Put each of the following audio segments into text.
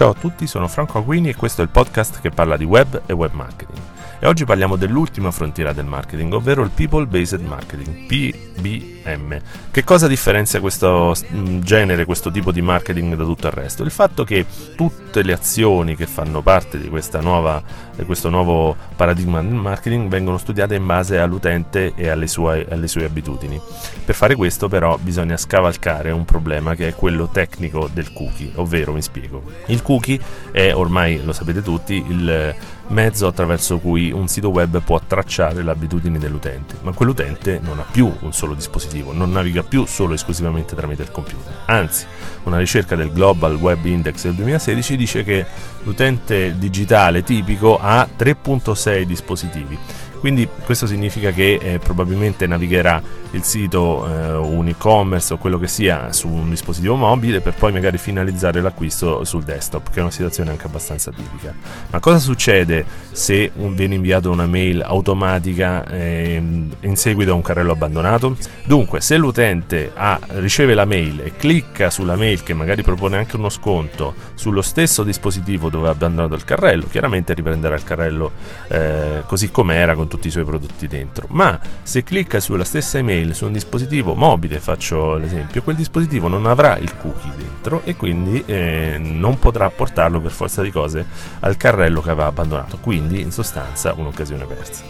Ciao a tutti, sono Franco Aguini e questo è il podcast che parla di web e web marketing. E oggi parliamo dell'ultima frontiera del marketing, ovvero il People Based Marketing, PBM. Che cosa differenzia questo mm, genere, questo tipo di marketing da tutto il resto? Il fatto che tutte le azioni che fanno parte di, nuova, di questo nuovo paradigma del marketing vengono studiate in base all'utente e alle sue, alle sue abitudini. Per fare questo però bisogna scavalcare un problema che è quello tecnico del cookie, ovvero mi spiego. Il cookie è ormai, lo sapete tutti, il mezzo attraverso cui un sito web può tracciare le abitudini dell'utente, ma quell'utente non ha più un solo dispositivo, non naviga più solo e esclusivamente tramite il computer. Anzi, una ricerca del Global Web Index del 2016 dice che l'utente digitale tipico ha 3.6 dispositivi quindi questo significa che eh, probabilmente navigherà il sito, eh, un e-commerce o quello che sia su un dispositivo mobile per poi magari finalizzare l'acquisto sul desktop, che è una situazione anche abbastanza tipica. Ma cosa succede se un, viene inviata una mail automatica eh, in seguito a un carrello abbandonato? Dunque, se l'utente ha, riceve la mail e clicca sulla mail che magari propone anche uno sconto sullo stesso dispositivo dove ha abbandonato il carrello, chiaramente riprenderà il carrello eh, così com'era con tutti i suoi prodotti dentro. Ma se clicca sulla stessa email su un dispositivo mobile, faccio l'esempio, quel dispositivo non avrà il cookie dentro e quindi eh, non potrà portarlo per forza di cose al carrello che aveva abbandonato. Quindi in sostanza un'occasione persa.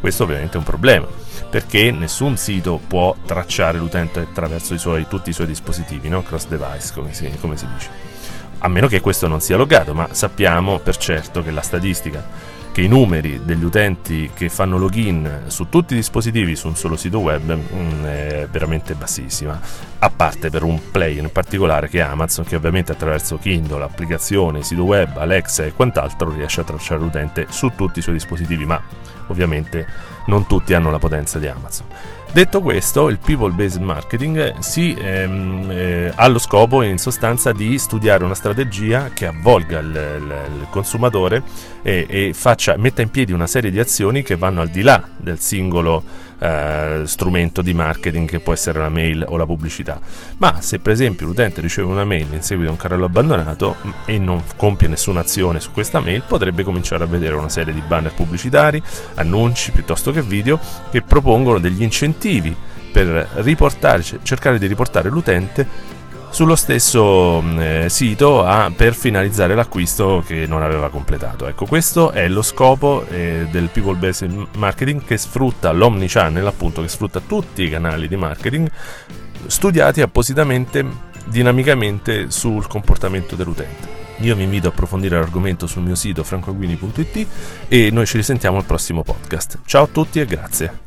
Questo ovviamente è un problema perché nessun sito può tracciare l'utente attraverso i suoi, tutti i suoi dispositivi, no? cross device come si, come si dice. A meno che questo non sia loggato, ma sappiamo per certo che la statistica che i numeri degli utenti che fanno login su tutti i dispositivi su un solo sito web mh, mm, è veramente bassissima, a parte per un player in particolare che è Amazon, che ovviamente attraverso Kindle, applicazione, sito web, Alexa e quant'altro riesce a tracciare l'utente su tutti i suoi dispositivi, ma ovviamente non tutti hanno la potenza di Amazon. Detto questo, il people based marketing si, ehm, eh, ha lo scopo in sostanza di studiare una strategia che avvolga il, il, il consumatore e, e faccia, metta in piedi una serie di azioni che vanno al di là del singolo eh, strumento di marketing che può essere la mail o la pubblicità. Ma se per esempio l'utente riceve una mail in seguito a un carrello abbandonato mm, e non compie nessuna azione su questa mail, potrebbe cominciare a vedere una serie di banner pubblicitari, annunci piuttosto che video che propongono degli incentivi per riportare, cercare di riportare l'utente sullo stesso mm, eh, sito a, per finalizzare l'acquisto che non aveva completato. Ecco, questo è lo scopo eh, del People Based Marketing che sfrutta l'omnichannel, appunto, che sfrutta tutti i canali di marketing studiati appositamente, dinamicamente sul comportamento dell'utente. Io vi invito a approfondire l'argomento sul mio sito francoguini.it e noi ci risentiamo al prossimo podcast. Ciao a tutti e grazie.